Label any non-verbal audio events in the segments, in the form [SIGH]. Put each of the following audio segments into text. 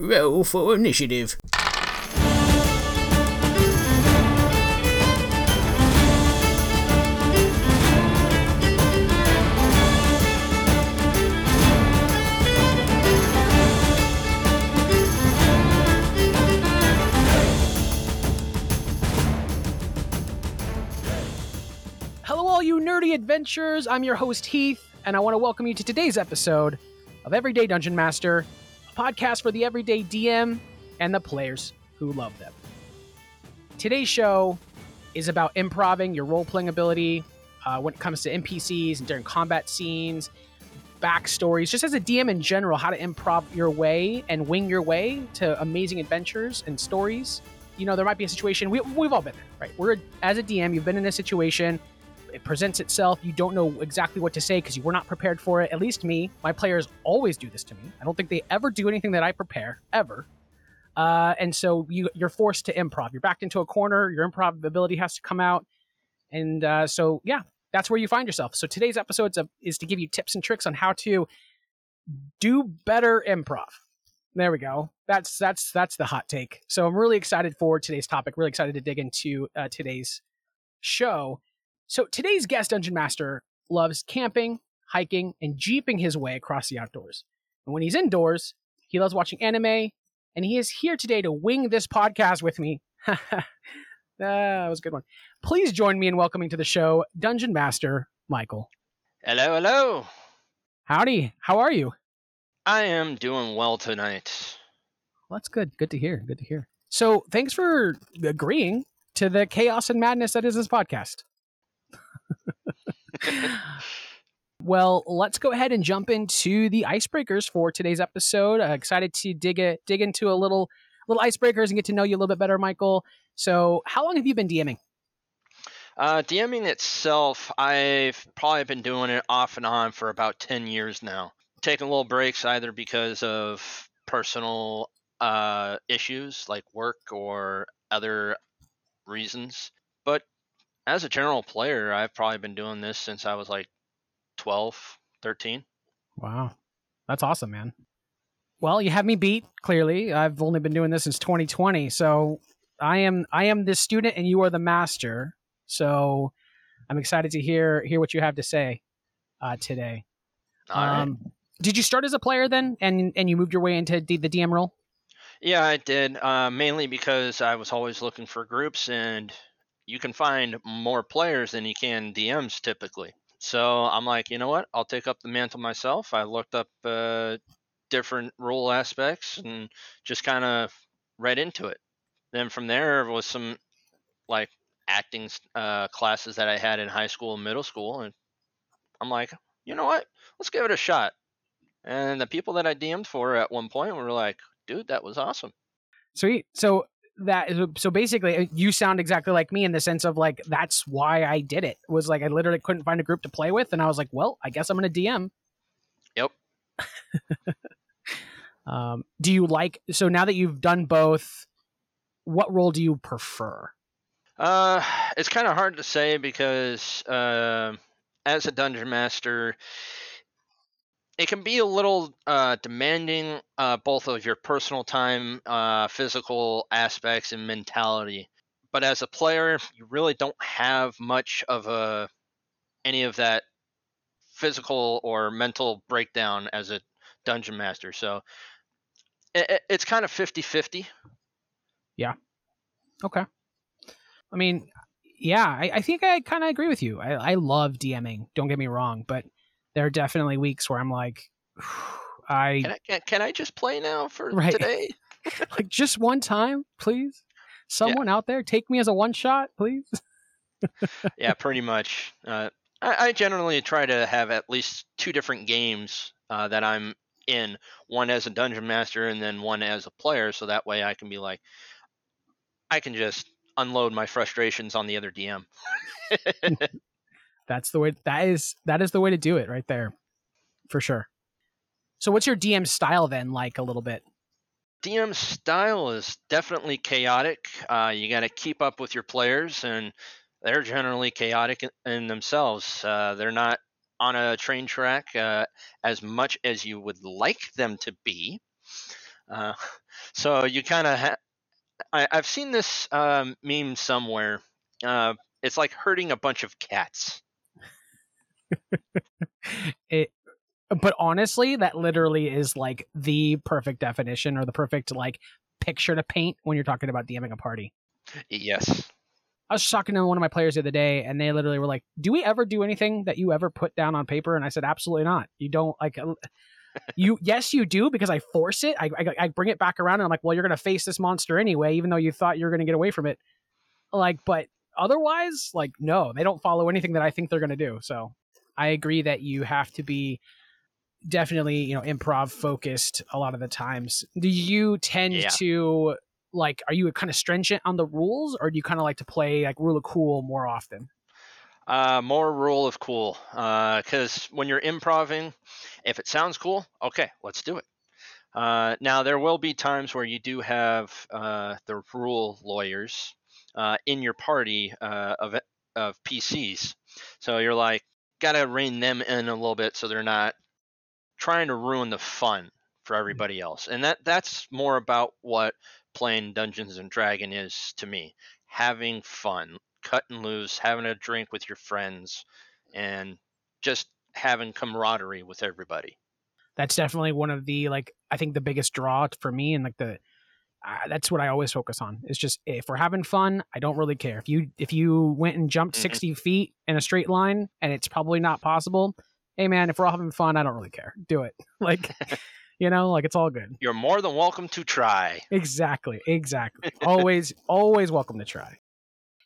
Roll for initiative. Hello, all you nerdy adventurers. I'm your host, Heath, and I want to welcome you to today's episode of Everyday Dungeon Master, podcast for the everyday DM and the players who love them. Today's show is about improving your role playing ability uh, when it comes to NPCs and during combat scenes, backstories, just as a DM in general, how to improv your way and wing your way to amazing adventures and stories. You know, there might be a situation, we, we've all been there, right? We're, as a DM, you've been in a situation it presents itself. You don't know exactly what to say because you were not prepared for it. At least me, my players always do this to me. I don't think they ever do anything that I prepare ever. Uh, and so you you're forced to improv. You're backed into a corner. Your improv ability has to come out, and uh, so yeah, that's where you find yourself. So today's episode is to give you tips and tricks on how to do better improv. There we go. That's that's that's the hot take. So I'm really excited for today's topic. Really excited to dig into uh, today's show. So today's guest dungeon master loves camping, hiking, and jeeping his way across the outdoors. And when he's indoors, he loves watching anime, and he is here today to wing this podcast with me. [LAUGHS] Ah, that was a good one. Please join me in welcoming to the show Dungeon Master Michael. Hello, hello. Howdy. How are you? I am doing well tonight. Well, that's good. Good to hear. Good to hear. So, thanks for agreeing to the chaos and madness that is this podcast. Well, let's go ahead and jump into the icebreakers for today's episode. Uh, excited to dig a, dig into a little little icebreakers and get to know you a little bit better, Michael. So, how long have you been DMing? Uh, DMing itself, I've probably been doing it off and on for about 10 years now. Taking little breaks either because of personal uh, issues like work or other reasons. But as a general player, I've probably been doing this since I was like 12, 13. Wow. That's awesome, man. Well, you have me beat, clearly. I've only been doing this since 2020. So I am I am the student and you are the master. So I'm excited to hear hear what you have to say uh, today. All right. um, Did you start as a player then, and and you moved your way into the, the DM role? Yeah, I did. Uh, mainly because I was always looking for groups, and you can find more players than you can DMs typically. So I'm like, you know what? I'll take up the mantle myself. I looked up uh, different role aspects and just kind of read into it. Then from there was some like acting uh, classes that I had in high school and middle school, and I'm like, you know what? Let's give it a shot. And the people that I DM'd for at one point were like, dude, that was awesome. Sweet. So that so basically uh, you sound exactly like me in the sense of like that's why I did it was like I literally couldn't find a group to play with and I was like well I guess I'm gonna DM yep. [LAUGHS] Um, do you like so now that you've done both what role do you prefer? Uh it's kind of hard to say because uh, as a dungeon master it can be a little uh, demanding, uh, both of your personal time, uh, physical aspects, and mentality. But as a player, you really don't have much of a any of that physical or mental breakdown as a dungeon master. So it, it's kind of 50-50. Yeah. Okay. I mean, yeah, I, I think I kind of agree with you. I, I love DMing. Don't get me wrong, but there are definitely weeks where I'm like, [SIGHS] I can I, can, can I just play now for Right. today? [LAUGHS] [LAUGHS] like just one time, please. Someone out there, take me as a one shot, please. [LAUGHS] yeah, pretty much. Uh, I, I generally try to have at least two different games uh, that I'm in, one as a dungeon master and then one as a player, so that way I can be like, I can just unload my frustrations on the other DM. That's the way. That is that is the way to do it, right there, for sure. So, what's your DM style then? Like a little bit. DM style is definitely chaotic. Uh, you got to keep up with your players, and they're generally chaotic in, themselves. Uh, they're not on a train track uh, as much as you would like them to be. Uh, so you kind of ha- I, I've seen this um, meme somewhere. Uh, it's like hurting a bunch of cats. It but honestly that literally is like the perfect definition or the perfect like picture to paint when you're talking about DMing a party. Yes. I was talking to one of my players the other day, and they literally were like, "Do we ever do anything that you ever put down on paper?" And I said, "Absolutely not. You don't like [LAUGHS] you. Yes, you do because I force it. I, I, I bring it back around, and I'm like, well, you're gonna face this monster anyway, even though you thought you were gonna get away from it. Like, but otherwise, like, no, they don't follow anything that I think they're gonna do. So I agree that you have to be definitely you know improv focused a lot of the times. Do you tend Yeah. to like are you kind of stringent on the rules or do you kind of like to play like rule of cool more often Uh, more rule of cool. Because when you're improving, if it sounds cool, okay, let's do it. Uh, now there will be times where you do have uh, the rule lawyers uh, in your party uh, of of PCs, so you're like gotta rein them in a little bit so they're not trying to ruin the fun for mm. everybody else. And that that's more about what playing Dungeons and Dragon is to me. Having fun, cutting loose, having a drink with your friends, and just having camaraderie with everybody. that's definitely one of the like i think the biggest draw for me and like the uh, that's what i always focus on it's just if we're having fun i don't really care if you if you went and jumped Mhm. 60 feet in a straight line and it's probably not possible hey man if we're all having fun i don't really care do it [LAUGHS] like [LAUGHS] you know like it's all good You're more than welcome to try. Exactly. Exactly. [LAUGHS] always, always welcome to try.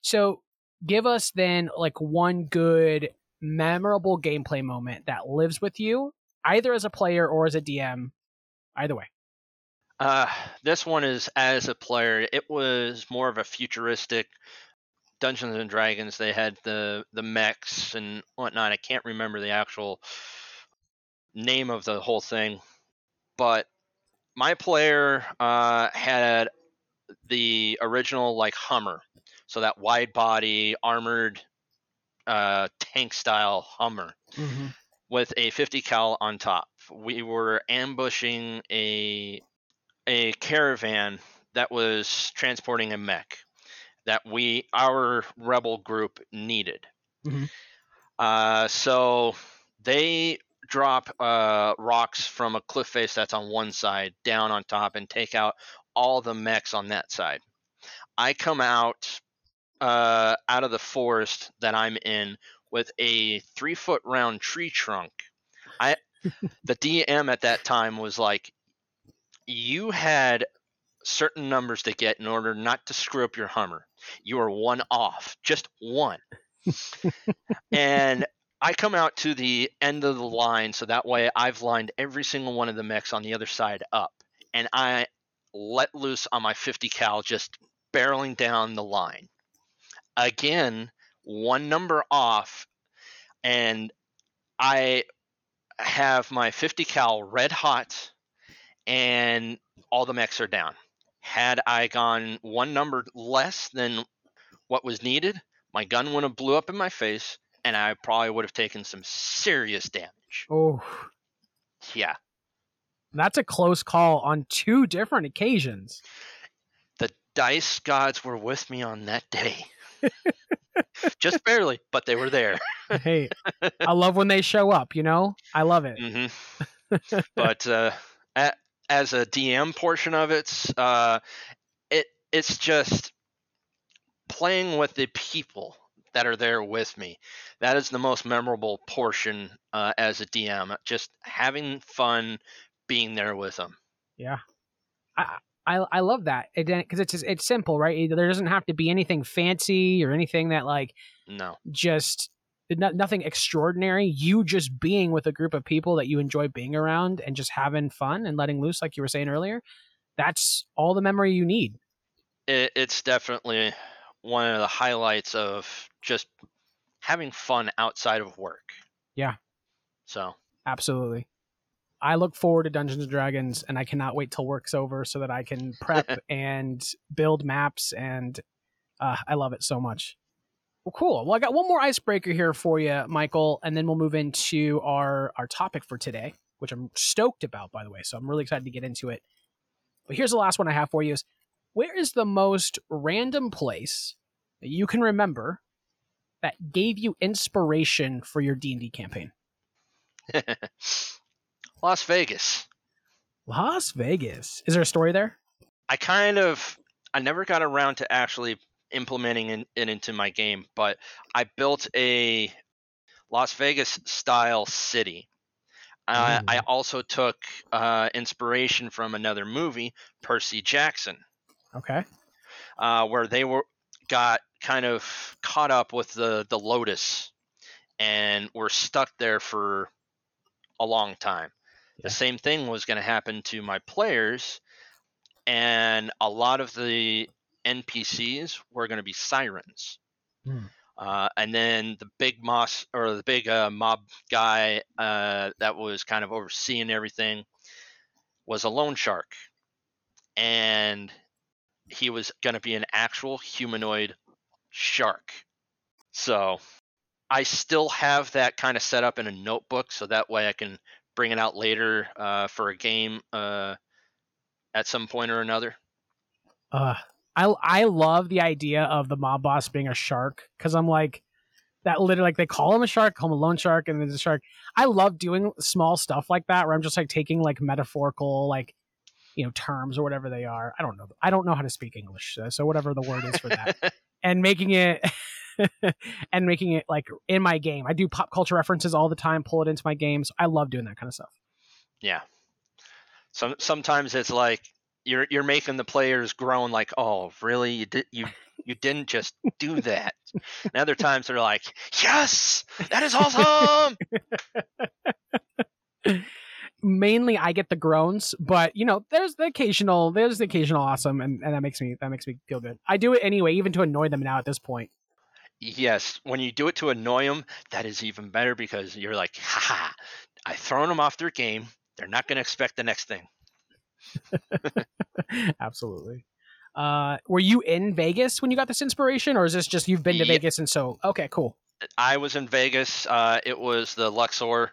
So, give us then like one good, memorable gameplay moment that lives with you, either as a player or as a DM. Either way. Uh, this one is as a player. It was more of a futuristic Dungeons and Dragons. They had the the mechs and whatnot. I can't remember the actual name of the whole thing, but my player uh, had the original like Hummer, so that wide body armored uh, tank style Hummer with a 50 cal on top. We were ambushing a a caravan that was transporting a mech that we our rebel group needed. Mhm. Uh, so they drop uh, rocks from a cliff face that's on one side down on top and take out all the mechs on that side. I come out uh, out of the forest that I'm in with a three foot round tree trunk. I [LAUGHS] the DM at that time was like, you had certain numbers to get in order not to screw up your Hummer. You are one off, just one. [LAUGHS] and I come out to the end of the line, so that way I've lined every single one of the mechs on the other side up, and I let loose on my 50 cal, just barreling down the line. Again, one number off, and I have my 50 cal red hot, and all the mechs are down. Had I gone one number less than what was needed, my gun would have blew up in my face, and I probably would have taken some serious damage. Oh, Yeah, that's a close call on two different occasions. the dice gods were with me on that day. [LAUGHS] Just barely, but they were there. [LAUGHS] hey, I love when they show up, you know? I love it. hmm [LAUGHS] but uh, a, as a DM portion of it, uh, it it's just playing with the people that are there with me. That is the most memorable portion uh, as a DM. Just having fun, being there with them. Yeah. I I, I love that because it's it's simple, right? There doesn't have to be anything fancy or anything that like No, just no, nothing extraordinary. You just being with a group of people that you enjoy being around and just having fun and letting loose, like you were saying earlier. That's all the memory you need. it, it's definitely one of the highlights of just having fun outside of work. Yeah. So Absolutely. I look forward to Dungeons and Dragons, and I cannot wait till work's over so that I can prep [LAUGHS] and build maps, and uh, I love it so much. Well, cool. Well, I got one more icebreaker here for you, Michael, and then we'll move into our our topic for today, which I'm stoked about, by the way. So I'm really excited to get into it. But here's the last one I have for you: is where is the most random place that you can remember that gave you inspiration for your D and D campaign? [LAUGHS] Las Vegas. Las Vegas. Is there a story there? I kind of I never got around to actually implementing it into my game, but I built a Las Vegas style city. Uh, I also took uh, inspiration from another movie, Percy Jackson. Okay. Uh, where they were got kind of caught up with the the Lotus and were stuck there for a long time. Yeah. The same thing was going to happen to my players, and a lot of the NPCs were going to be sirens. Hmm. Uh, and then the big moss or the big uh, mob guy uh, that was kind of overseeing everything was a loan shark, and he was going to be an actual humanoid shark. So I still have that kind of set up in a notebook, so that way I can bring it out later uh, for a game uh, at some point or another. Uh, I I love the idea of the mob boss being a shark because I'm like that literally like they call him a shark, call him a loan shark, and there's a shark. I love doing small stuff like that where I'm just like taking like metaphorical like you know terms or whatever they are. I don't know. I don't know how to speak English, so whatever the word is for that, [LAUGHS] and making it. [LAUGHS] and making it like in my game. I do pop culture references all the time, pull it into my games. I love doing that kind of stuff. Yeah. Some sometimes it's like you're you're making the players groan like, oh, really? You did you you didn't just do that. and other times they're like, yes, that is awesome. Mainly, I get the groans, but you know, there's the occasional, there's the occasional awesome, and, and that makes me that makes me feel good. I do it anyway, even to annoy them now at this point. Yes, when you do it to annoy them, that is even better because you're like, ha, ha, I've thrown them off their game. They're not going to expect the next thing. [LAUGHS] Absolutely. Uh, were you in Vegas when you got this inspiration, or is this just you've been to yeah. Vegas and so okay, cool. I was in Vegas. Uh, it was the Luxor,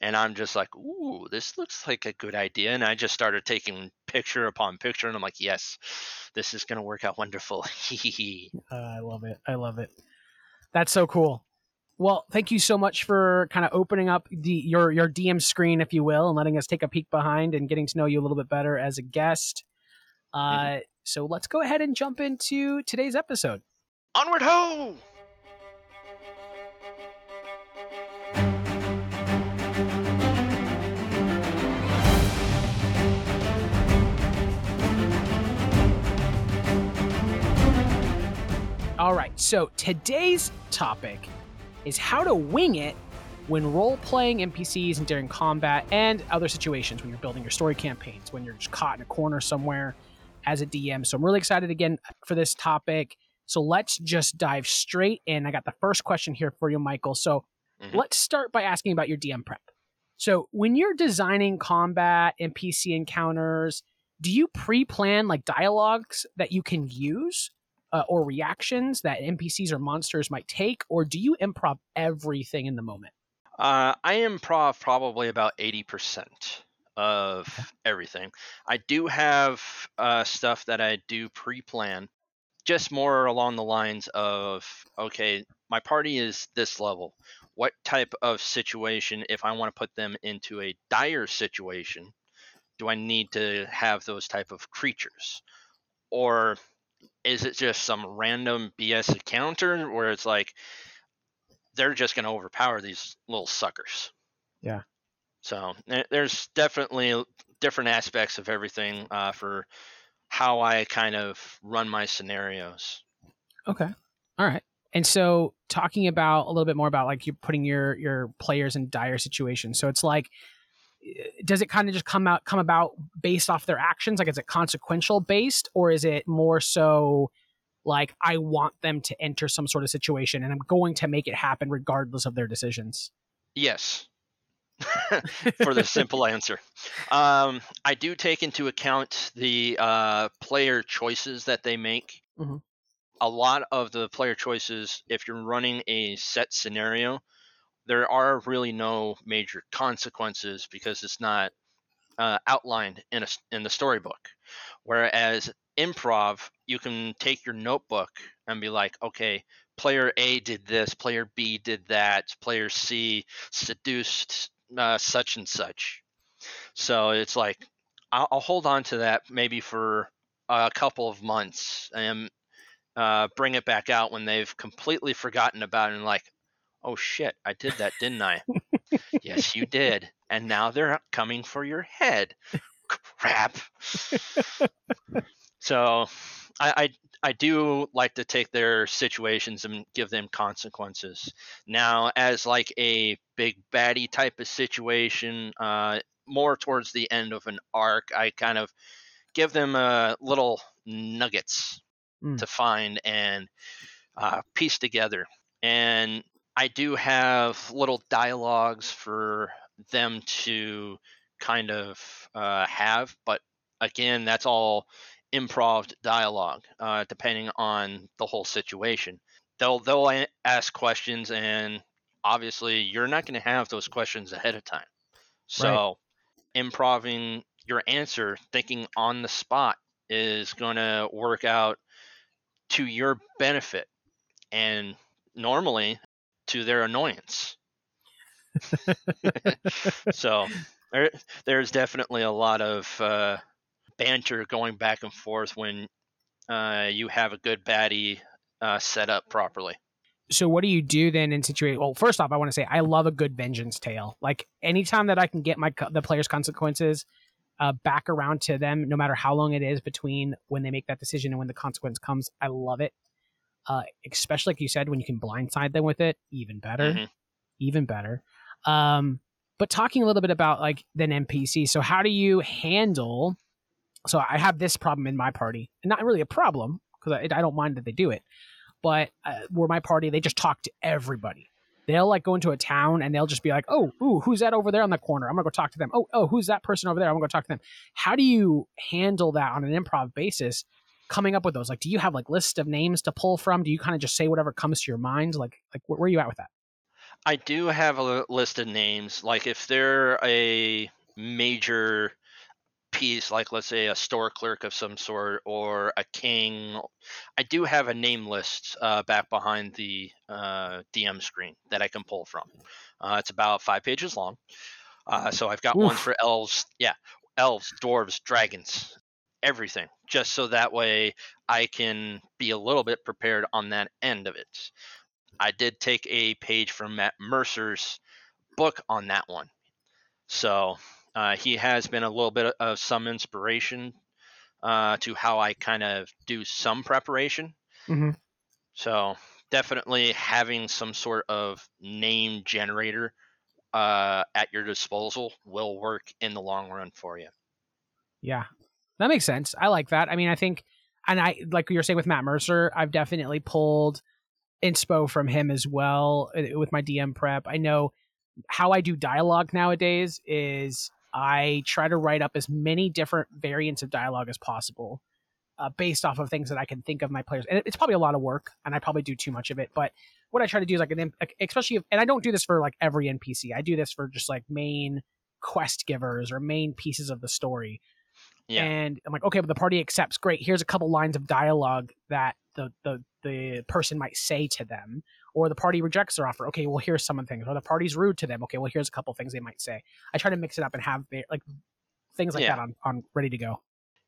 and I'm just like, ooh, this looks like a good idea. And I just started taking picture upon picture, and I'm like, yes, this is gonna work out wonderful. [LAUGHS] uh, I love it. I love it. That's so cool. Well, thank you so much for kind of opening up the your your DM screen, if you will, and letting us take a peek behind and getting to know you a little bit better as a guest. Uh, mm-hmm. So let's go ahead and jump into today's episode. Onward ho! All right, so today's topic is how to wing it when role playing NPCs and during combat and other situations when you're building your story campaigns, when you're just caught in a corner somewhere as a DM. So I'm really excited again for this topic. So let's just dive straight in. I got the first question here for you, Michael. So mm-hmm. let's start by asking about your DM prep. So when you're designing combat NPC encounters, do you pre-plan like dialogues that you can use uh, or reactions that NPCs or monsters might take, or do you improv everything in the moment? Uh, I improv probably about eighty percent of everything. I do have uh, stuff that I do pre-plan, just more along the lines of okay, my party is this level. What type of situation, if I want to put them into a dire situation, do I need to have those type of creatures? Or is it just some random BS encounter where it's like they're just going to overpower these little suckers? Yeah. So there's definitely different aspects of everything uh, for how I kind of run my scenarios. Okay. All right. And so talking about a little bit more about like you're putting your your players in dire situations. So it's like does it kind of just come out come about based off their actions? Like is it consequential based or is it more so like i want them to enter some sort of situation and i'm going to make it happen regardless of their decisions? Yes. [LAUGHS] For the [LAUGHS] simple answer. Um, i do take into account the uh, player choices that they make. Mm-hmm. a lot of the player choices if you're running a set scenario there are really no major consequences because it's not uh, outlined in a, in the storybook. Whereas improv, you can take your notebook and be like, okay, player A did this, player B did that, player C seduced uh, such and such. So it's like I'll, I'll, hold on to that maybe for a couple of months and uh, bring it back out when they've completely forgotten about it and like, oh shit, I did that, didn't I? [LAUGHS] yes, you did. And now they're coming for your head. Crap. [LAUGHS] so I, I I do like to take their situations and give them consequences. Now, as like a big baddie type of situation, uh, more towards the end of an arc, I kind of give them uh, little nuggets mm. to find and uh, piece together. And I do have little dialogues for them to kind of uh, have, but again, that's all improv dialogue, uh, depending on the whole situation. They'll they'll ask questions, and obviously, you're not going to have those questions ahead of time. So, right. improving your answer, thinking on the spot, is going to work out to your benefit, and normally to their annoyance. [LAUGHS] so there, there's definitely a lot of uh, banter going back and forth when uh, you have a good baddie uh, set up properly. So what do you do then in situation? Well, first off, I want to say I love a good vengeance tale. Like anytime that I can get my the player's consequences uh, back around to them, no matter how long it is between when they make that decision and when the consequence comes, I love it. Uh, especially like you said, when you can blindside them with it, even better, mm-hmm. even better. Um, but talking a little bit about like then NPC. So how do you handle so I have this problem in my party, and not really a problem because I, I, don't mind that they do it, but uh, where my party they just talk to everybody. They'll like go into a town and they'll just be like, "Oh, ooh, who's that over there on the corner? I'm gonna go talk to them. Oh, oh, who's that person over there? I'm gonna go talk to them." How do you handle that on an improv basis? Coming up with those, like, do you have like lists of names to pull from? Do you kind of just say whatever comes to your mind? Like, like where, are you at with that? I do have a list of names. Like, if they're a major piece, like let's say a store clerk of some sort or a king. I do have a name list uh, back behind the uh, DM screen that I can pull from. Uh, it's about five pages long. Uh, so I've got Oof. ones for elves, yeah, elves, dwarves, dragons, everything, just so that way I can be a little bit prepared on that end of it. I did take a page from Matt Mercer's book on that one. So uh, he has been a little bit of some inspiration uh, to how I kind of do some preparation. Mm-hmm. So definitely having some sort of name generator uh, at your disposal will work in the long run for you. Yeah, that makes sense. I like that. I mean, I think, and I like you're saying with Matt Mercer, I've definitely pulled inspo from him as well uh, with my DM prep. I know how I do dialogue nowadays is I try to write up as many different variants of dialogue as possible uh, based off of things that I can think of my players. And it's probably a lot of work, and I probably do too much of it. But what I try to do is like, an, especially, if, and I don't do this for like every NPC. I do this for just like main quest givers or main pieces of the story. Yeah. And I'm like, okay, but the party accepts. Great. Here's a couple lines of dialogue that the the the person might say to them, or the party rejects their offer. Okay, well here's some of the things. Or the party's rude to them. Okay, well here's a couple things they might say. I try to mix it up and have like things like yeah. that on on ready to go.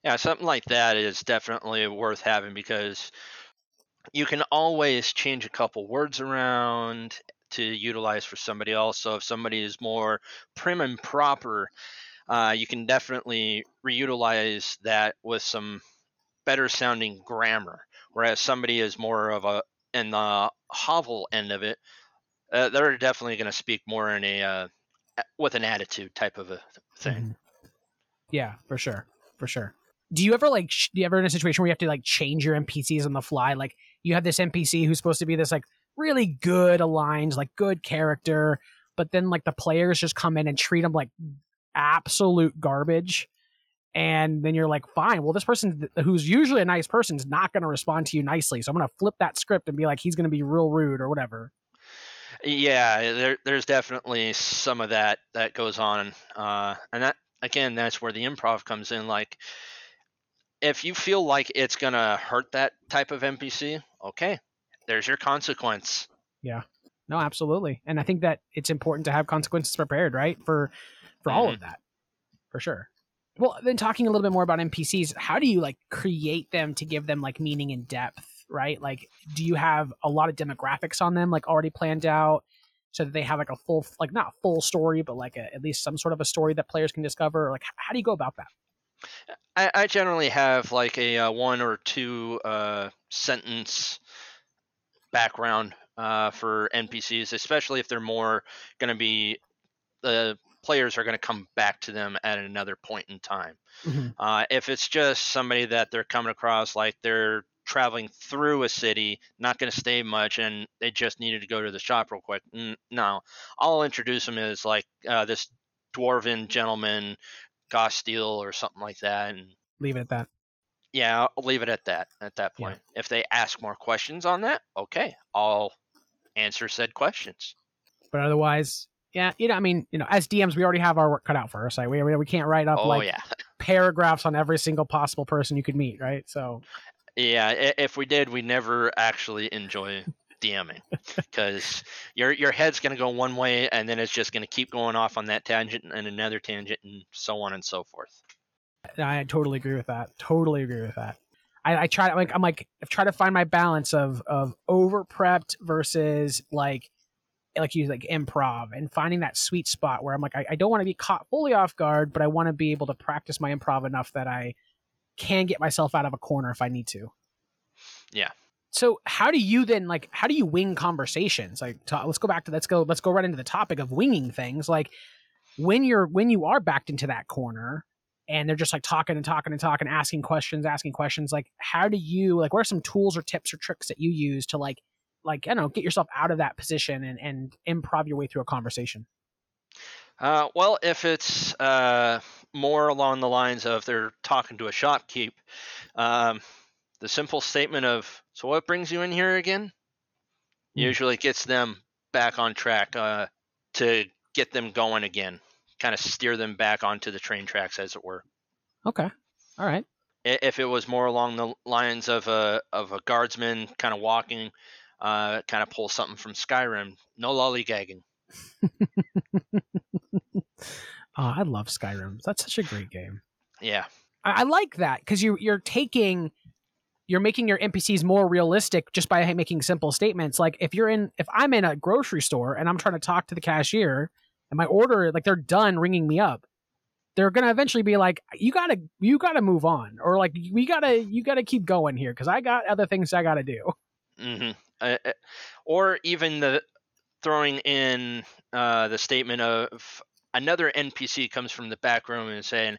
Yeah, something like that is definitely worth having because you can always change a couple words around to utilize for somebody else. So if somebody is more prim and proper, uh, you can definitely reutilize that with some better sounding grammar. Whereas somebody is more of a in the hovel end of it, uh, they're definitely going to speak more in a uh, with an attitude type of a thing. Mm-hmm. Yeah, for sure, for sure. Do you ever like? Do you ever in a situation where you have to like change your NPCs on the fly? Like you have this NPC who's supposed to be this like really good aligned, like good character, but then like the players just come in and treat them like absolute garbage and then you're like fine well this person who's usually a nice person is not going to respond to you nicely so i'm going to flip that script and be like he's going to be real rude or whatever yeah there, there's definitely some of that that goes on uh, and that again, that's where the improv comes in. Like, if you feel like it's gonna hurt that type of NPC, okay, there's your consequence. Yeah. No, absolutely. And I think that it's important to have consequences prepared, right? For for all of that. For sure. Well, then talking a little bit more about NPCs, how do you like create them to give them like meaning and depth, right? Like do you have a lot of demographics on them like already planned out so that they have like a full like not full story, but like a, at least some sort of a story that players can discover? Like how do you go about that? I, I generally have like a uh, one or two uh, sentence background uh, for NPCs, especially if they're more going to be the players are going to come back to them at another point in time. Mm-hmm. Uh, if it's just somebody that they're coming across, like they're traveling through a city, not going to stay much, and they just needed to go to the shop real quick, no, I'll introduce them as like uh, this dwarven gentleman, Gostil, or something like that, and Leave it at that. yeah, I'll leave it at that. At that Yeah. point, if they ask more questions on that, okay, I'll answer said questions. But otherwise, yeah, you know, I mean, you know, as DMs, we already have our work cut out for us. Like we we, we can't write up Oh like yeah, [LAUGHS] paragraphs on every single possible person you could meet, right? So yeah. If we did, we never actually enjoy DMing because [LAUGHS] your your head's gonna go one way, and then it's just gonna keep going off on that tangent and another tangent, and so on and so forth. I totally agree with that. Totally agree with that. I, I try to like I'm like I try to find my balance of of over prepped versus like like you like improv and finding that sweet spot where I'm like I, I don't want to be caught fully off guard, but I want to be able to practice my improv enough that I can get myself out of a corner if I need to. Yeah. So how do you then like how do you wing conversations? Like to, let's go back to let's go let's go right into the topic of winging things. Like when you're when you are backed into that corner and they're just like talking and talking and talking, asking questions, asking questions. Like, how do you like? What are some tools or tips or tricks that you use to like, like I don't know, get yourself out of that position and and improv your way through a conversation? Uh, well, if it's uh, more along the lines of they're talking to a shopkeep, um, the simple statement of "So what brings you in here again?" Hmm. usually gets them back on track uh, to get them going again, kind of steer them back onto the train tracks, as it were. Okay, all right, If it was more along the lines of a of a guardsman kind of walking, uh, kind of pull something from Skyrim, no lollygagging. [LAUGHS] oh, I love Skyrim. That's such a great game. Yeah, I, I like that because you you're taking you're making your NPCs more realistic just by making simple statements. Like if you're in if I'm in a grocery store and I'm trying to talk to the cashier and my order like they're done ringing me up, they're gonna eventually be like, you gotta you gotta move on or like we gotta you gotta keep going here because I got other things I gotta do. hmm Uh, uh, or even the throwing in uh, the statement of another NPC comes from the back room and saying,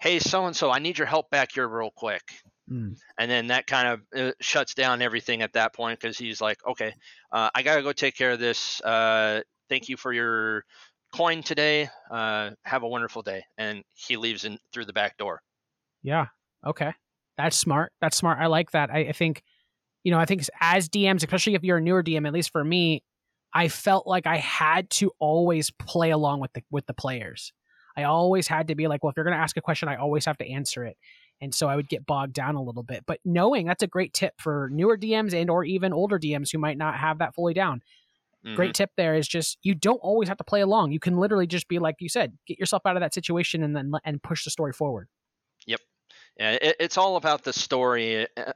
"Hey, so and so, I need your help back here real quick." Mm. And then that kind of uh, shuts down everything at that point because he's like, "Okay, uh, I gotta go take care of this. Uh, thank you for your coin today. Uh, have a wonderful day." And he leaves in through the back door. Yeah. Okay. That's smart. That's smart. I like that. I, I think, you know, I think as DMs, especially if you're a newer DM, at least for me, I felt like I had to always play along with the with the players. I always had to be like, well, if you're going to ask a question, I always have to answer it. And so I would get bogged down a little bit. But knowing that's a great tip for newer DMs and or even older DMs who might not have that fully down. Mhm. Great tip there is just you don't always have to play along. You can literally just be like you said, get yourself out of that situation and then and push the story forward. Yep. Yeah, it, it's all about the story uh,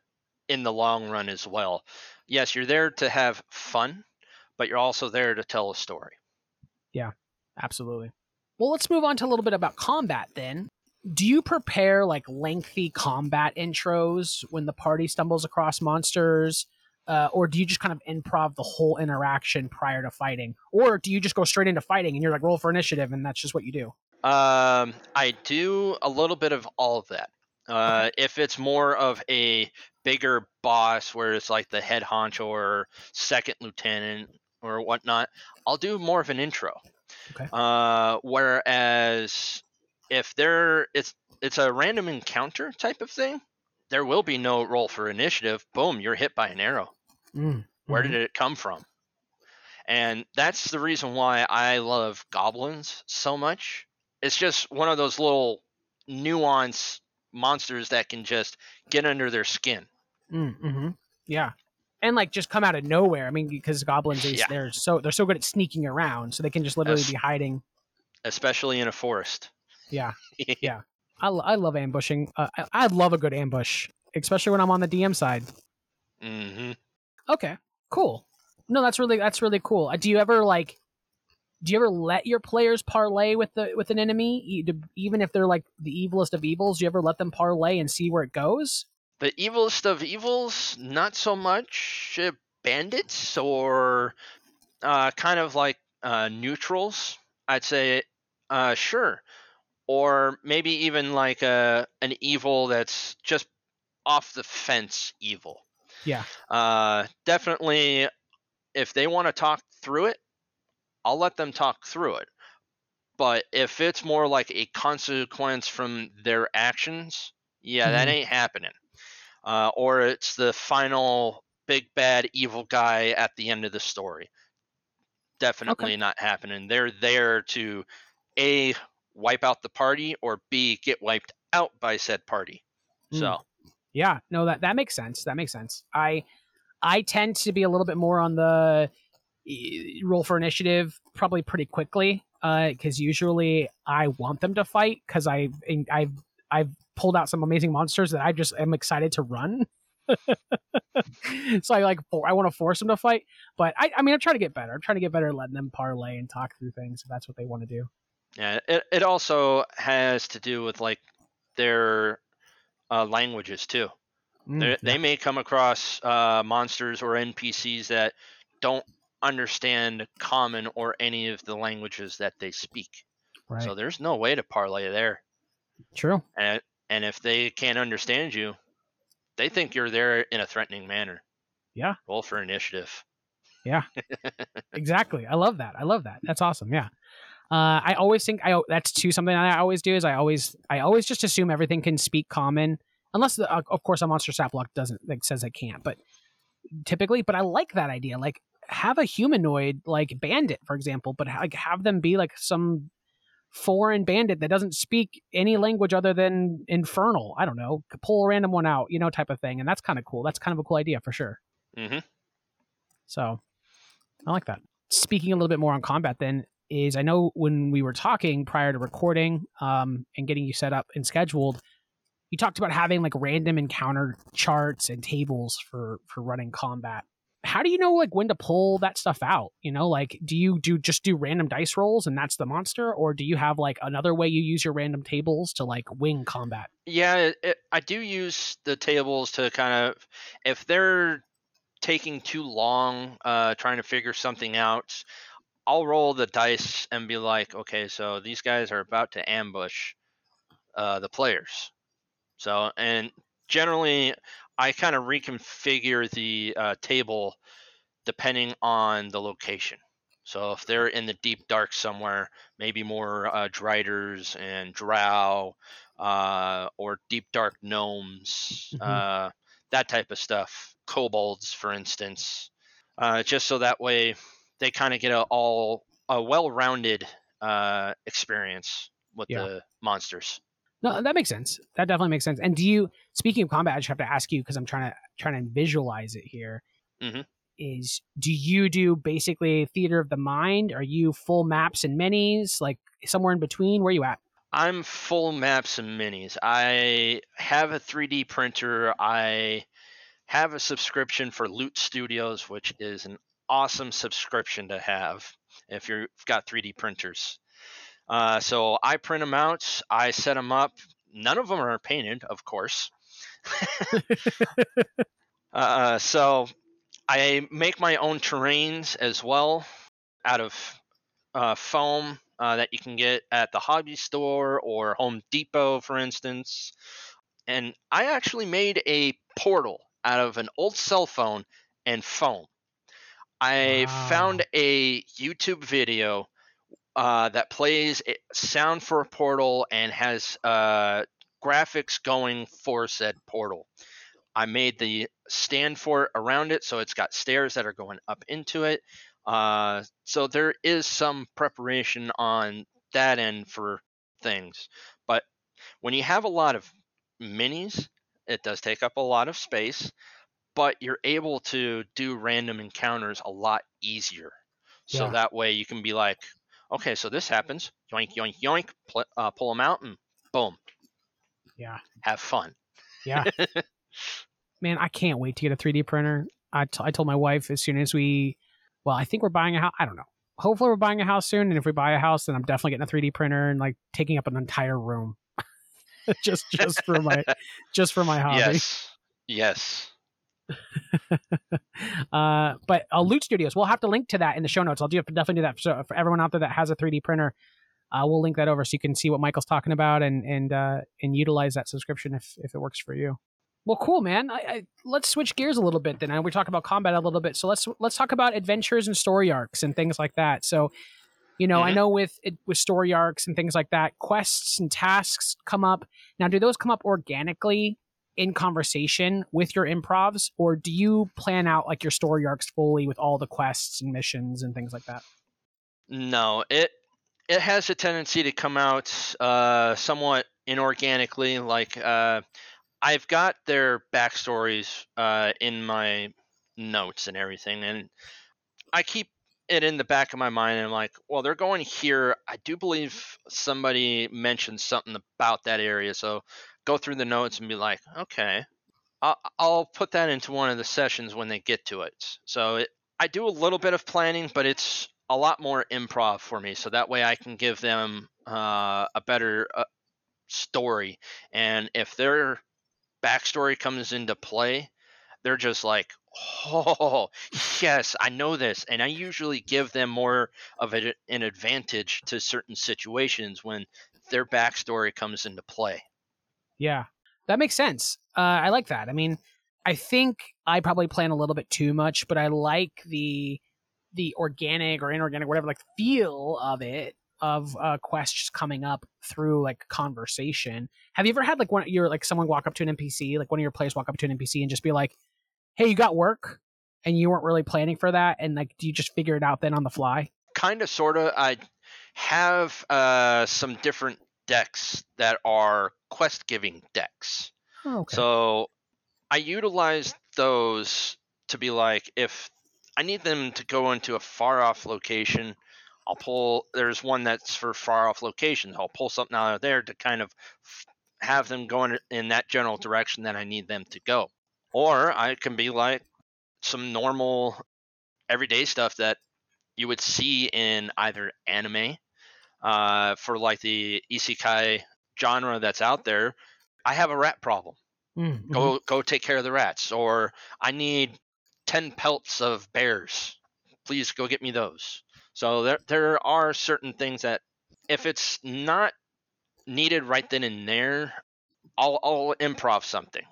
in the long run as well. Yes, you're there to have fun, but you're also there to tell a story. Yeah, absolutely. Well, let's move on to a little bit about combat then. Do you prepare like lengthy combat intros when the party stumbles across monsters? Uh, or do you just kind of improv the whole interaction prior to fighting? Or do you just go straight into fighting and you're like, roll for initiative and that's just what you do? Um, I do a little bit of all of that. Uh, If it's more of a bigger boss, where it's like the head honcho or second lieutenant or whatnot, I'll do more of an intro. Okay. Uh, whereas if there it's it's a random encounter type of thing, there will be no roll for initiative. Boom, you're hit by an arrow. Mm, Where did it come from? And that's the reason why I love goblins so much it's just one of those little nuance monsters that can just get under their skin. Mm, hmm Yeah, and like just come out of nowhere. I mean, because goblins, Yeah. they're so they're so good at sneaking around, so they can just literally be hiding. especially in a forest. Yeah, [LAUGHS] yeah. I, I love ambushing. Uh, I, I love a good ambush, especially when I'm on the DM side. Mm-hmm. Okay, cool. No, that's really that's really cool. Uh, Do you ever like? Do you ever let your players parlay with the with an enemy, even if they're like the evilest of evils? Do you ever let them parlay and see where it goes? The evilest of evils, not so much uh, bandits or uh, kind of like uh, neutrals. I'd say, uh, sure, or maybe even like a an evil that's just off the fence evil. Yeah. Uh, definitely, if they want to talk through it, I'll let them talk through it. But if it's more like a consequence from their actions, yeah, that Mhm. ain't happening. Uh, or it's the final big bad evil guy at the end of the story. Definitely not happening. They're there to a wipe out the party or b get wiped out by said party. Mm. So Yeah, no that that makes sense. That makes sense. I I tend to be a little bit more on the roll for initiative probably pretty quickly because usually I want them to fight because I I've I've pulled out some amazing monsters that I just am excited to run. [LAUGHS] so I like I want to force them to fight, but I I mean I'm trying to get better. I'm trying to get better at letting them parlay and talk through things if that's what they want to do. Yeah, it, it also has to do with like their uh, languages too. Mm, They're- yeah, They may come across uh, monsters or NPCs that don't understand common or any of the languages that they speak. right. So there's no way to parlay there. True. And and if they can't understand you, they think you're there in a threatening manner. Yeah. Roll for initiative. Yeah. [LAUGHS] exactly i love that i love that that's awesome yeah uh, i always think i that's too something i always do is i always i always just assume everything can speak common unless the, uh, of course a monster stat block doesn't like says it can't but typically but i like that idea like have a humanoid like bandit for example but like have them be like some foreign bandit that doesn't speak any language other than infernal i don't know pull a random one out you know type of thing and that's kind of cool that's kind of a cool idea for sure hmm so I like that. Speaking a little bit more on combat, then is I know when we were talking prior to recording um, and getting you set up and scheduled, you talked about having like random encounter charts and tables for for running combat. How do you know like when to pull that stuff out? You know, like do you do just do random dice rolls and that's the monster, or do you have like another way you use your random tables to like wing combat? Yeah, it, I do use the tables to kind of if they're taking too long uh, trying to figure something out, I'll roll the dice and be like, okay, so these guys are about to ambush uh, the players. So, and generally, I kind of reconfigure the uh, table depending on the location. So, if they're in the deep dark somewhere, maybe more uh, driders and drow, uh, or deep dark gnomes, Mhm. uh, that type of stuff. Kobolds, for instance, uh, just so that way they kind of get a all a well-rounded uh, experience with Yeah. the monsters. No, that makes sense. That definitely makes sense. And do you, speaking of combat, I just have to ask you because I'm trying to trying to visualize it here. Mhm. Is do you do basically theater of the mind? Are you full maps and minis, like somewhere in between? Where are you at? I'm full maps and minis. I have a 3D printer. I have a subscription for Loot Studios, which is an awesome subscription to have if you've got 3D printers. Uh, so I print them out. I set them up. None of them are painted, of course. [LAUGHS] uh, so I make my own terrains as well out of uh, foam uh, that you can get at the hobby store or Home Depot, for instance. And I actually made a portal out of an old cell phone and foam. I Wow. found a YouTube video uh, that plays sound for a portal and has uh, graphics going for said portal. I made the stand for it around it, so it's got stairs that are going up into it. Uh, so there is some preparation on that end for things. But when you have a lot of minis, it does take up a lot of space, but you're able to do random encounters a lot easier. So Yeah. that way you can be like, okay, so this happens, yoink, yoink, yoink, pl- uh, pull them out, and boom, Yeah. have fun. Yeah. [LAUGHS] Man, I can't wait to get a 3D printer. I, t- I told my wife as soon as we, well, I think we're buying a house. I don't know. Hopefully, we're buying a house soon. And if we buy a house, then I'm definitely getting a 3D printer and like taking up an entire room, [LAUGHS] just just for my [LAUGHS] just for my hobby. Yes, yes. [LAUGHS] uh, but uh, Loot Studios, we'll have to link to that in the show notes. I'll do definitely do that. So for everyone out there that has a 3D printer, uh, we'll link that over so you can see what Michael's talking about and and uh, and utilize that subscription if if it works for you. Well, cool, man. I, I, let's switch gears a little bit then. I know we talked about combat a little bit, so let's let's talk about adventures and story arcs and things like that. So, you know, I Mhm. know with it, with story arcs and things like that, quests and tasks come up. Now, do those come up organically in conversation with your improvs, or do you plan out like your story arcs fully with all the quests and missions and things like that? No, it it has a tendency to come out uh, somewhat inorganically. Like uh, I've got their backstories uh, in my notes and everything, and I keep it in the back of my mind. And I'm like, well, they're going here. I do believe somebody mentioned something about that area, so go through the notes and be like, okay. I'll, I'll put that into one of the sessions when they get to it. So it, I do a little bit of planning, but it's a lot more improv for me. So that way I can give them uh, a better uh, story. And if their backstory comes into play, they're just like, oh, yes, I know this. And I usually give them more of an advantage to certain situations when their backstory comes into play. Yeah, that makes sense. Uh, I like that. I mean, I think I probably plan a little bit too much, but I like the the organic or inorganic, whatever, like feel of it of uh, quests coming up through like conversation. Have you ever had like one you're like someone walk up to an NPC, like one of your players walk up to an NPC and just be like, "Hey, you got work?" and you weren't really planning for that, and like, do you just figure it out then on the fly? kind of sort of i have uh, some different decks that are quest giving decks. Oh, okay. so i utilize those to be like if i need them to go into a far off location i'll pull there's one that's for far off locations. I'll pull something out of there to kind of have them going in that general direction that i need them to go. Or i can be like some normal everyday stuff that you would see in either anime uh, for like the isekai genre that's out there. I have a rat problem. Mm, mhm. Go go take care of the rats. Or I need ten pelts of bears. Please go get me those. So there there are certain things that if it's not needed right then and there, I'll I'll improv something.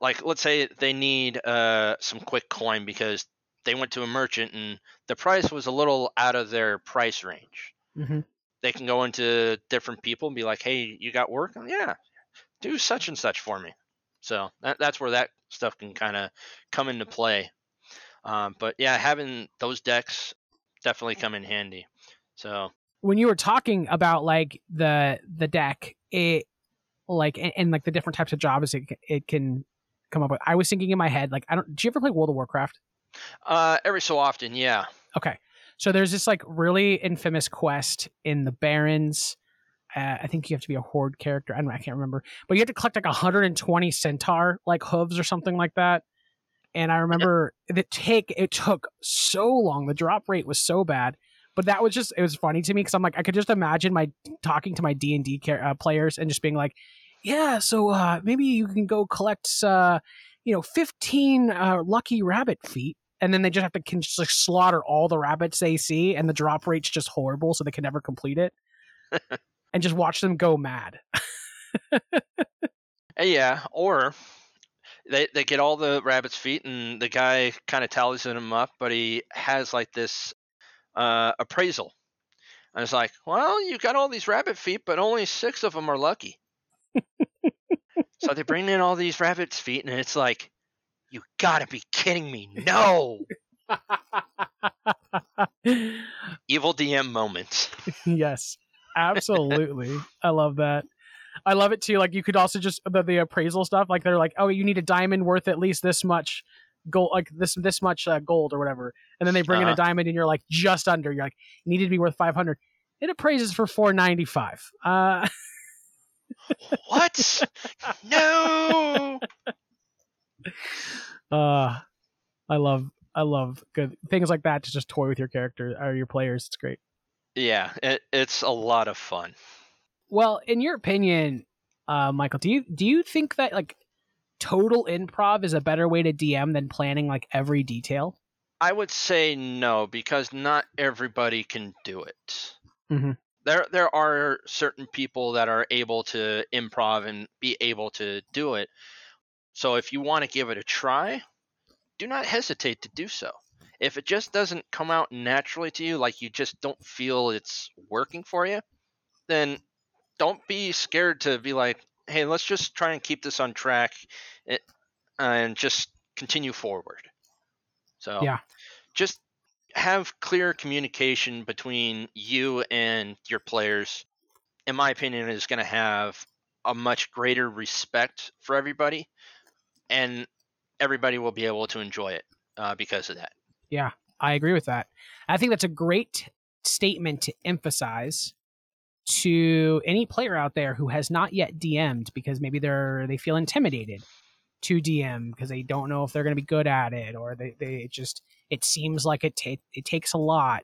Like let's say they need uh, some quick coin because they went to a merchant and the price was a little out of their price range. Mhm. They can go into different people and be like, "Hey, you got work? Yeah, do such and such for me." So that, that's where that stuff can kind of come into play. Um, but yeah, having those decks definitely come in handy. So when you were talking about like the the deck, it like and, and like the different types of jobs it it can come up with. I was thinking in my head like I don't. Do you ever play World of Warcraft? uh, every so often, yeah, Okay, so there's this like really infamous quest in the Barrens. Uh, I think you have to be a horde character. I don't. I can't remember, but you have to collect like 120 centaur like hooves or something like that. And I remember [LAUGHS] the take it took so long. The drop rate was so bad, but that was just it was funny to me because I'm like I could just imagine my talking to my D and D uh, players and just being like, yeah, so uh, maybe you can go collect uh, you know 15 uh, lucky rabbit feet and then they just have to can just like slaughter all the rabbits they see, and the drop rate's just horrible, so they can never complete it, [LAUGHS] and just watch them go mad. [LAUGHS] Uh, yeah, or they they get all the rabbit's feet, and the guy kind of tallies them up, but he has like this uh, appraisal, and it's like, well, you got all these rabbit feet, but only six of them are lucky. [LAUGHS] so they bring in all these rabbit's feet, and it's like, you gotta be kidding me! No, [LAUGHS] evil DM moments. [LAUGHS] yes. Absolutely. I love that. I love it too. Like you could also just the, the appraisal stuff. Like they're like, oh, you need a diamond worth at least this much gold, like this this much uh, gold or whatever. And then they bring in Uh-huh. a diamond, and you're like just under. You're like, you needed to be worth five hundred. It appraises for four ninety five. Uh, what? [LAUGHS] No. Uh, I love I love good things like that to just toy with your character or your players. It's great. Yeah, it, it's a lot of fun. Well, in your opinion, uh, Michael, do you do you think that like total improv is a better way to DM than planning like every detail? I would say no because not everybody can do it. Mhm. There, there are certain people that are able to improv and be able to do it. So if you want to give it a try, do not hesitate to do so. If it just doesn't come out naturally to you, like you just don't feel it's working for you, then don't be scared to be like, "Hey, let's just try and keep this on track, eh, and just continue forward." So Yeah. just have clear communication between you and your players. In my opinion, is going to have a much greater respect for everybody, and everybody will be able to enjoy it uh, because of that. Yeah, I agree with that. I think that's a great statement to emphasize to any player out there who has not yet DM'd because maybe they're they feel intimidated to DM because they don't know if they're going to be good at it or they they just it seems like it ta- it takes a lot.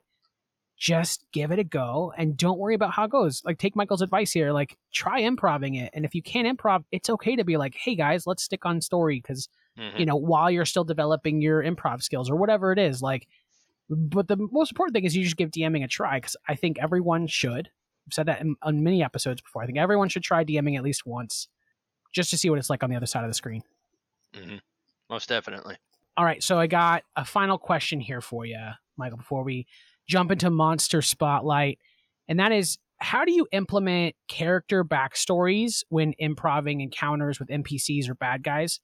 Just give it a go and don't worry about how it goes. Like take Michael's advice here, like try improving it. And if you can't improv, it's okay to be like, "Hey guys, let's stick on story because Mhm. you know, while you're still developing your improv skills or whatever it is. Like, but the most important thing is you just give DMing a try because I think everyone should. I've said that in, on many episodes before. I think everyone should try DMing at least once just to see what it's like on the other side of the screen. Mhm. Most definitely. All right, so I got a final question here for you, Michael, before we jump into Monster Spotlight. And that is how do you implement character backstories when improving encounters with NPCs or bad guys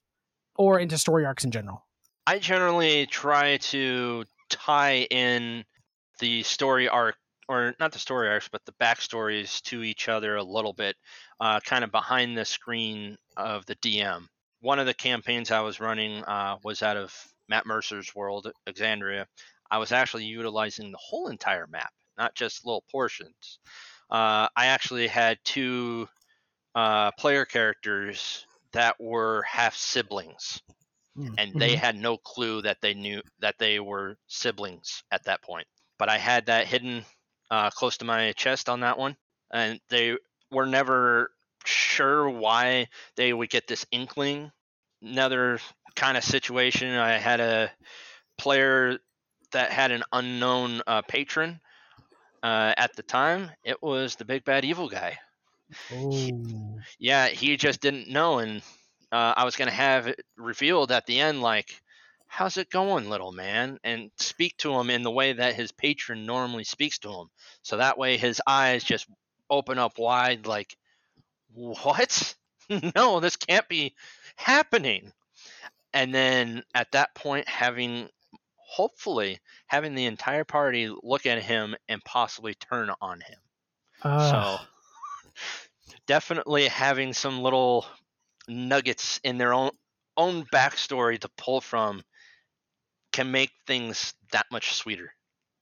or into story arcs in general? I generally try to tie in the story arc, or not the story arcs, but the backstories to each other a little bit, uh, kind of behind the screen of the DM. One of the campaigns I was running uh, was out of Matt Mercer's world, Exandria, I was actually utilizing the whole entire map, not just little portions. Uh, I actually had two uh, player characters that were half siblings Mm, and they mhm. had no clue that they knew that they were siblings at that point. But I had that hidden uh, close to my chest on that one, and they were never sure why they would get this inkling. Another kind of situation, I had a player that had an unknown uh, patron uh, at the time. It was the big bad evil guy Oh. yeah, he just didn't know, and uh, I was gonna have it revealed at the end, like, "How's it going, little man?" and speak to him in the way that his patron normally speaks to him, so that way his eyes just open up wide, like, "What? [LAUGHS] no, this can't be happening." And then at that point, having hopefully having the entire party look at him and possibly turn on him. Ugh. So definitely having some little nuggets in their own own backstory to pull from can make things that much sweeter.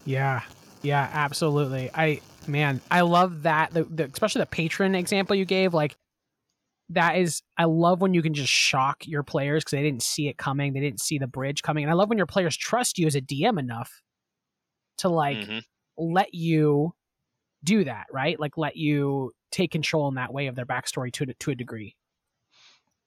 Yeah, yeah, absolutely. I man, I love that. The, the especially the patron example you gave, like that is. I love when you can just shock your players because they didn't see it coming, they didn't see the bridge coming, and I love when your players trust you as a DM enough to like Mhm. let you do that, right? Like let you take control in that way of their backstory to to a degree.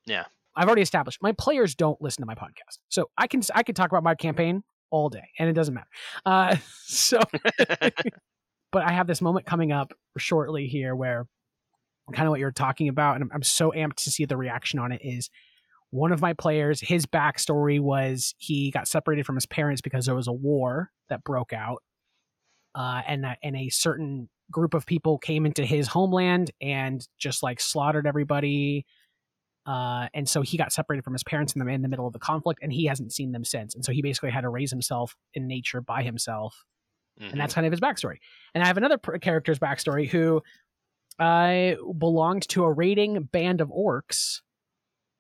Yeah. I've already established my players don't listen to my podcast, so I can I can talk about my campaign all day, and it doesn't matter. Uh, [LAUGHS] so, [LAUGHS] [LAUGHS] but I have this moment coming up shortly here where kind of what you're talking about, and I'm, I'm so amped to see the reaction on it. Is one of my players, his backstory was he got separated from his parents because there was a war that broke out, uh, and that, and a certain group of people came into his homeland and just like slaughtered everybody. Uh, and so he got separated from his parents in the in the middle of the conflict, and he hasn't seen them since. And so he basically had to raise himself in nature by himself, Mhm. and that's kind of his backstory. And I have another pr- character's backstory who I belonged to a raiding band of orcs.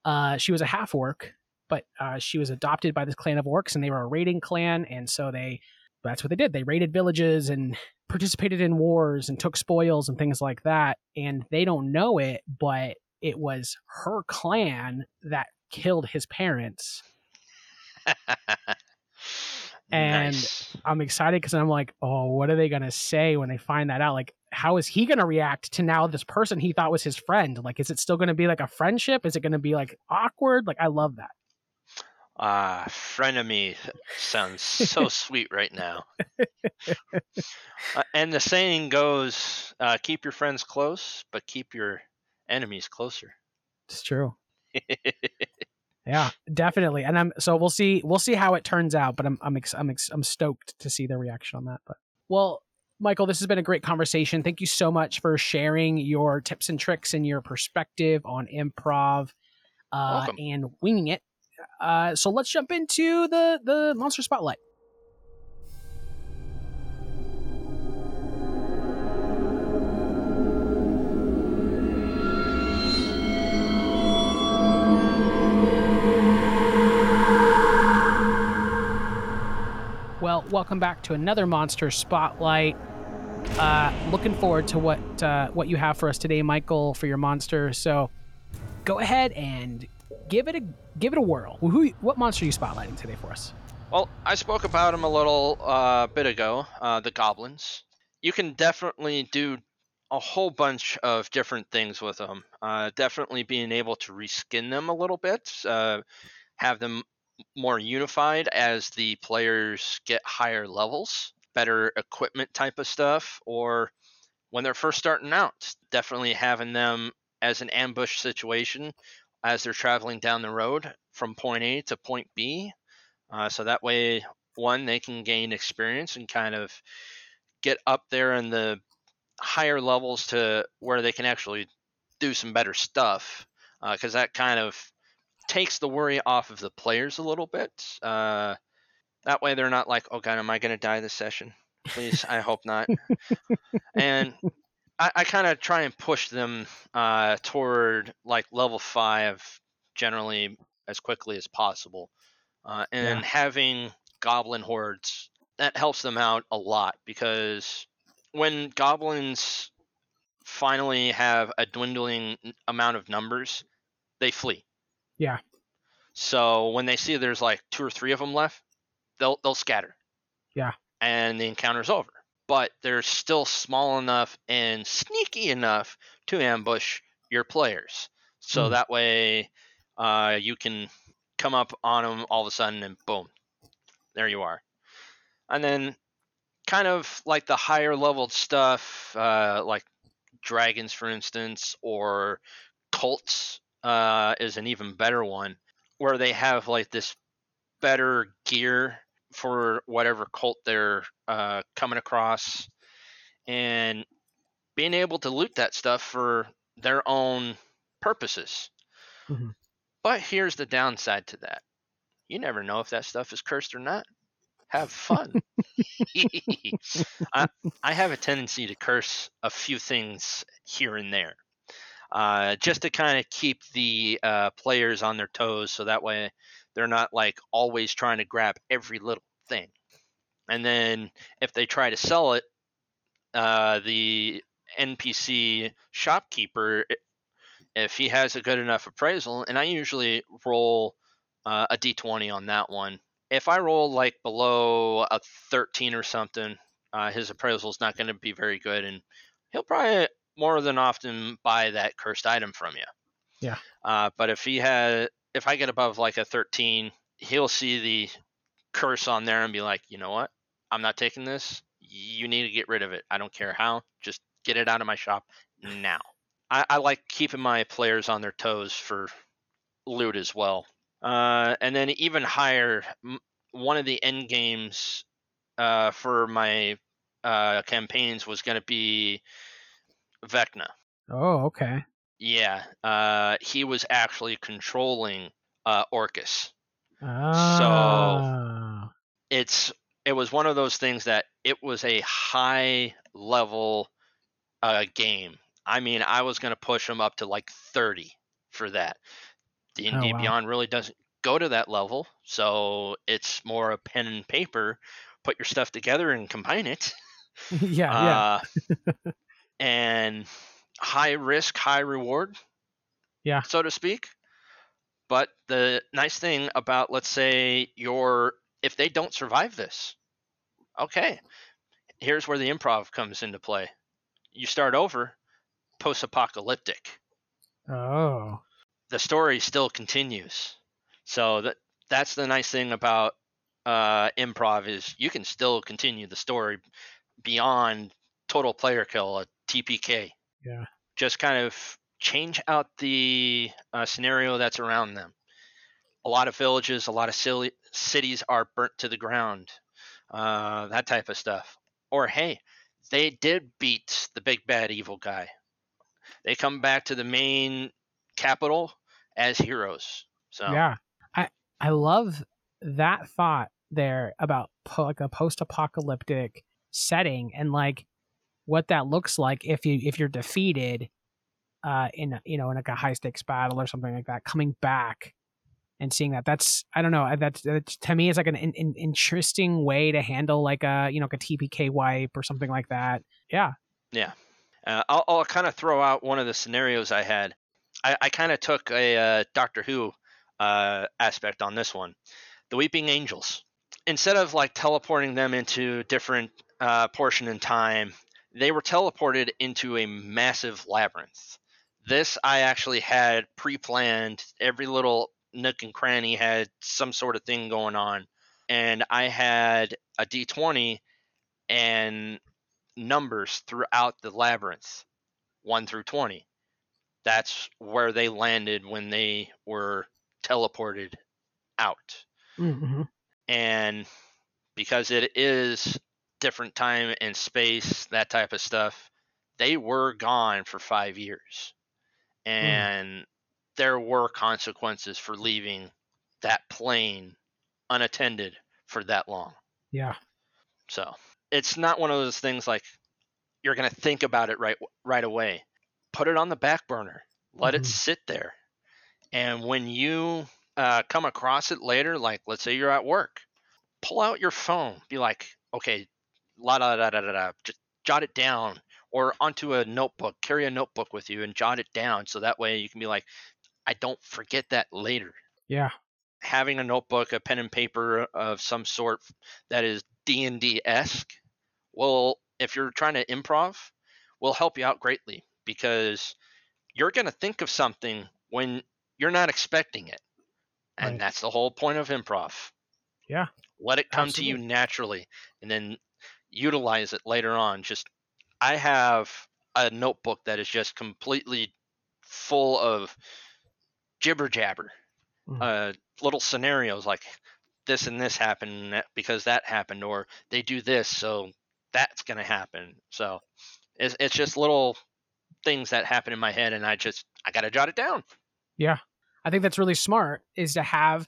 Uh, she was a half orc, but uh, she was adopted by this clan of orcs, and they were a raiding clan, and so they that's what they did. They raided villages and participated in wars and took spoils and things like that. And they don't know it, but it was her clan that killed his parents. [LAUGHS] and nice. I'm excited because I'm like, oh, what are they gonna say when they find that out? Like, how is he gonna react to now this person he thought was his friend? Like, is it still gonna be like a friendship? Is it gonna be like awkward? Like, I love that. Ah, frenemy sounds so [LAUGHS] sweet right now. Uh, and the saying goes, uh, "Keep your friends close, but keep your enemies closer." It's true. [LAUGHS] Yeah, definitely. And I'm so we'll see we'll see how it turns out, but I'm I'm ex, I'm, ex, I'm stoked to see their reaction on that. But well, Michael, this has been a great conversation. Thank you so much for sharing your tips and tricks and your perspective on improv uh, and winging it. Uh, so let's jump into the the monster spotlight. Well, welcome back to another monster spotlight. Uh, looking forward to what uh, what you have for us today, Michael, for your monster. So, go ahead and give it a give it a whirl. Who, what monster are you spotlighting today for us? Well, I spoke about them a little uh, bit ago. Uh, the goblins. You can definitely do a whole bunch of different things with them. Uh, definitely being able to reskin them a little bit, uh, have them more unified as the players get higher levels, better equipment type of stuff, or when they're first starting out, definitely having them as an ambush situation as they're traveling down the road from point A to point B. Uh, so that way, one, they can gain experience and kind of get up there in the higher levels to where they can actually do some better stuff. Because that kind of takes the worry off of the players a little bit. Uh, that way, they're not like, oh God, am I going to die this session? Please, I hope not. And I, I kind of try and push them uh, toward like level five generally as quickly as possible. Uh, and Yeah. having goblin hordes that helps them out a lot because when goblins finally have a dwindling amount of numbers, they flee. Yeah. So when they see there's like two or three of them left, they'll they'll scatter. Yeah. And the encounter's over. But they're still small enough and sneaky enough to ambush your players. So Hmm. that way, uh, you can come up on them all of a sudden and boom, there you are. And then, kind of like the higher leveled stuff, uh, like dragons, for instance, or cults, uh, is an even better one, where they have like this better gear for whatever cult they're uh, coming across, and being able to loot that stuff for their own purposes. Mhm. But here's the downside to that: you never know if that stuff is cursed or not. Have fun. [LAUGHS] [LAUGHS] I, I have a tendency to curse a few things here and there, uh, just to kind of keep the uh, players on their toes, so that way they're not like always trying to grab every little thing. And then if they try to sell it, uh, the NPC shopkeeper, if he has a good enough appraisal, and I usually roll uh, a d20 on that one. If I roll like below a 13 or something, uh, his appraisal is not going to be very good, and he'll probably more than often buy that cursed item from you. Yeah. Uh, but if he had, if I get above like a 13, he'll see the curse on there and be like, you know what? I'm not taking this. You need to get rid of it. I don't care how. Just get it out of my shop now. I, I like keeping my players on their toes for loot as well. Uh, and then even higher, one of the end games uh, for my uh, campaigns was going to be Vecna. Oh, okay. Yeah, uh, he was actually controlling uh, Orcus. Ah. It's it was one of those things that it was a high level uh, game I mean, I was going to push him up to like 30 for that. D and D Oh, wow. Beyond really doesn't go to that level, so it's more a pen and paper. Put your stuff together and combine it. [LAUGHS] yeah, yeah. [LAUGHS] And high risk, high reward. Yeah. So to speak. But the nice thing about, let's say, your if they don't survive this, okay, here's where the improv comes into play. You start over, post apocalyptic. Oh. The story still continues. So that that's the nice thing about uh, improv is you can still continue the story beyond total player kill, a TPK. Yeah. Just kind of change out the uh, scenario that's around them. A lot of villages, a lot of silly, cities are burnt to the ground. Uh, that type of stuff. Or hey, they did beat the big bad evil guy. They come back to the main capital as heroes. So Yeah. I I love that thought there about po- like a post-apocalyptic setting and like what that looks like if you if you're defeated uh in you know in like a high stakes battle or something like that coming back and seeing that that's i don't know that's, that's to me it's like an, an, interesting way to handle like a you know like a tpk wipe or something like that yeah Uh, I'll, I'll kind of throw out one of the scenarios I had. I, I kind of took a uh, Doctor Who uh, aspect on this one. The Weeping Angels. Instead of like teleporting them into different uh, portion in time, they were teleported into a massive labyrinth. This I actually had pre-planned. Every little nook and cranny had some sort of thing going on, and I had a D20 and numbers throughout the labyrinth 1 through 20 that's where they landed when they were teleported out mm-hmm. and because it is different time and space that type of stuff they were gone for 5 years and there were consequences for leaving that plane unattended for that long yeah so it's not one of those things like you're gonna think about it right right away. Put it on the back burner. Let Mhm. it sit there. And when you uh, come across it later, like let's say you're at work, pull out your phone. Be like, okay, la da da da da da. Just jot it down or onto a notebook. Carry a notebook with you and jot it down so that way you can be like, I don't forget that later yeah having a notebook, a pen and paper of some sort that is D and D esque, will if you're trying to improv, will help you out greatly because you're going to think of something when you're not expecting it, and Right. that's the whole point of improv. Yeah, let it come to you naturally, and then utilize it later on. Just I have a notebook that is just completely full of jibber jabber Mhm. uh, little scenarios like this and this happened because that happened or they do this so that's going to happen so it's, it's just little things that happen in my head and i just i gotta jot it down Yeah, I think that's really smart is to have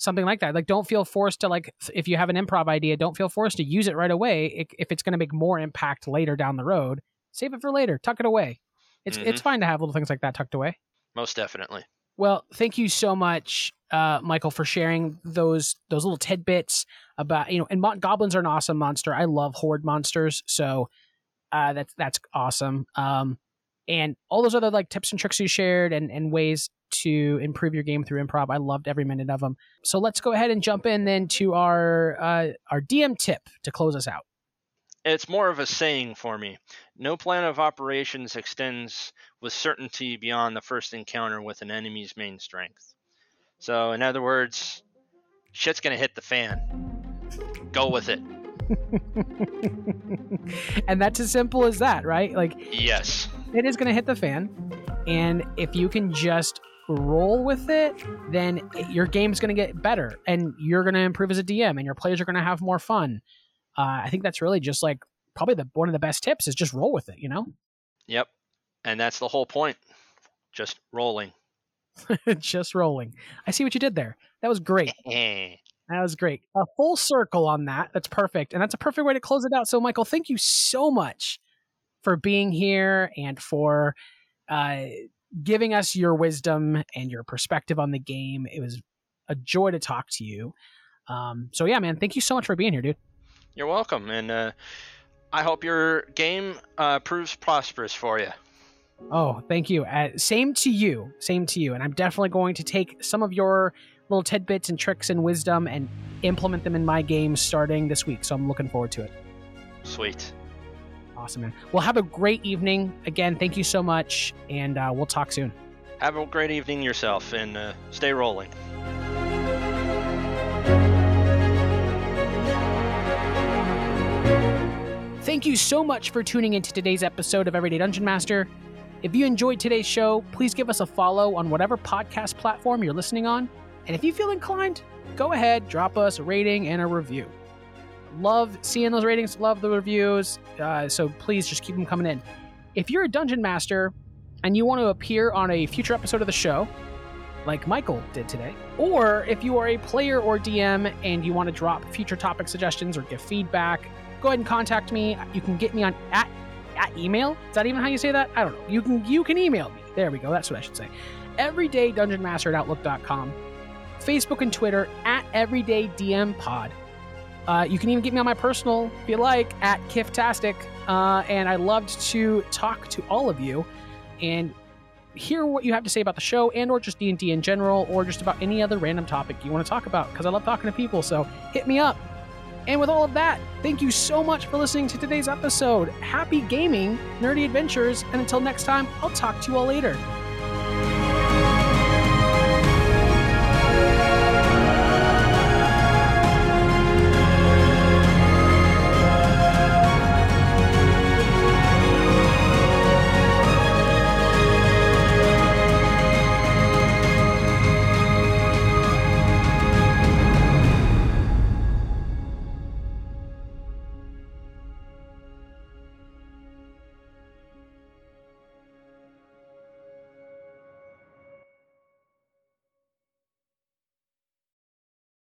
something like that. Like, don't feel forced to like if you have an improv idea, don't feel forced to use it right away. If it's going to make more impact later down the road, save it for later. Tuck it away. It's it's fine to have little things like that tucked away. most definitely Well, thank you so much, uh, Michael, for sharing those those little tidbits about you know. And mon- goblins are an awesome monster. I love horde monsters, so uh, that's that's awesome. Um, and all those other like tips and tricks you shared and and ways to improve your game through improv. I loved every minute of them. So let's go ahead and jump in then to our uh, our DM tip to close us out. it's more of a saying for me no plan of operations extends with certainty beyond the first encounter with an enemy's main strength so in other words shit's gonna hit the fan go with it [LAUGHS] and that's as simple as that, right? Like yes it is going to hit the fan. And if you can just roll with it, then your game's going to get better and you're going to improve as a DM and your players are going to have more fun. Uh, I think that's really just like probably the one of the best tips is just roll with it, you know? Yep. And that's the whole point. Just rolling. [LAUGHS] just rolling. I see what you did there. That was great. [LAUGHS] That was great. A full circle on that. That's perfect. And that's a perfect way to close it out. So, Michael, thank you so much for being here and for uh, giving us your wisdom and your perspective on the game. It was a joy to talk to you. Um, so yeah, man, thank you so much for being here, dude. You're welcome, and uh, I hope your game uh, proves prosperous for you. Oh, thank you. Uh, same to you. Same to you. And I'm definitely going to take some of your little tidbits and tricks and wisdom and implement them in my game starting this week. So I'm looking forward to it. Sweet. Awesome, man. Well, have a great evening. Again, thank you so much, and uh, we'll talk soon. Have a great evening yourself, and uh, stay rolling. Thank you so much for tuning into today's episode of Everyday Dungeon Master. If you enjoyed today's show, please give us a follow on whatever podcast platform you're listening on. And if you feel inclined, go ahead, drop us a rating and a review. Love seeing those ratings, love the reviews. Uh, so please just keep them coming in. If you're a dungeon master and you want to appear on a future episode of the show, like Michael did today, or if you are a player or DM and you want to drop future topic suggestions or give feedback, go ahead and contact me. You can get me on at at email. Is that even how you say that? I don't know. You can you can email me. There we go. That's what I should say. Everyday Dungeon Master at Outlook.com. Facebook and Twitter at Everyday DM Pod. Uh, you can even get me on my personal, if you like, at Kiftastic. Uh, and I loved to talk to all of you and hear what you have to say about the show and or just D&D in general or just about any other random topic you want to talk about because I love talking to people. So hit me up. And with all of that, thank you so much for listening to today's episode. Happy gaming, nerdy adventures, and until next time, I'll talk to you all later.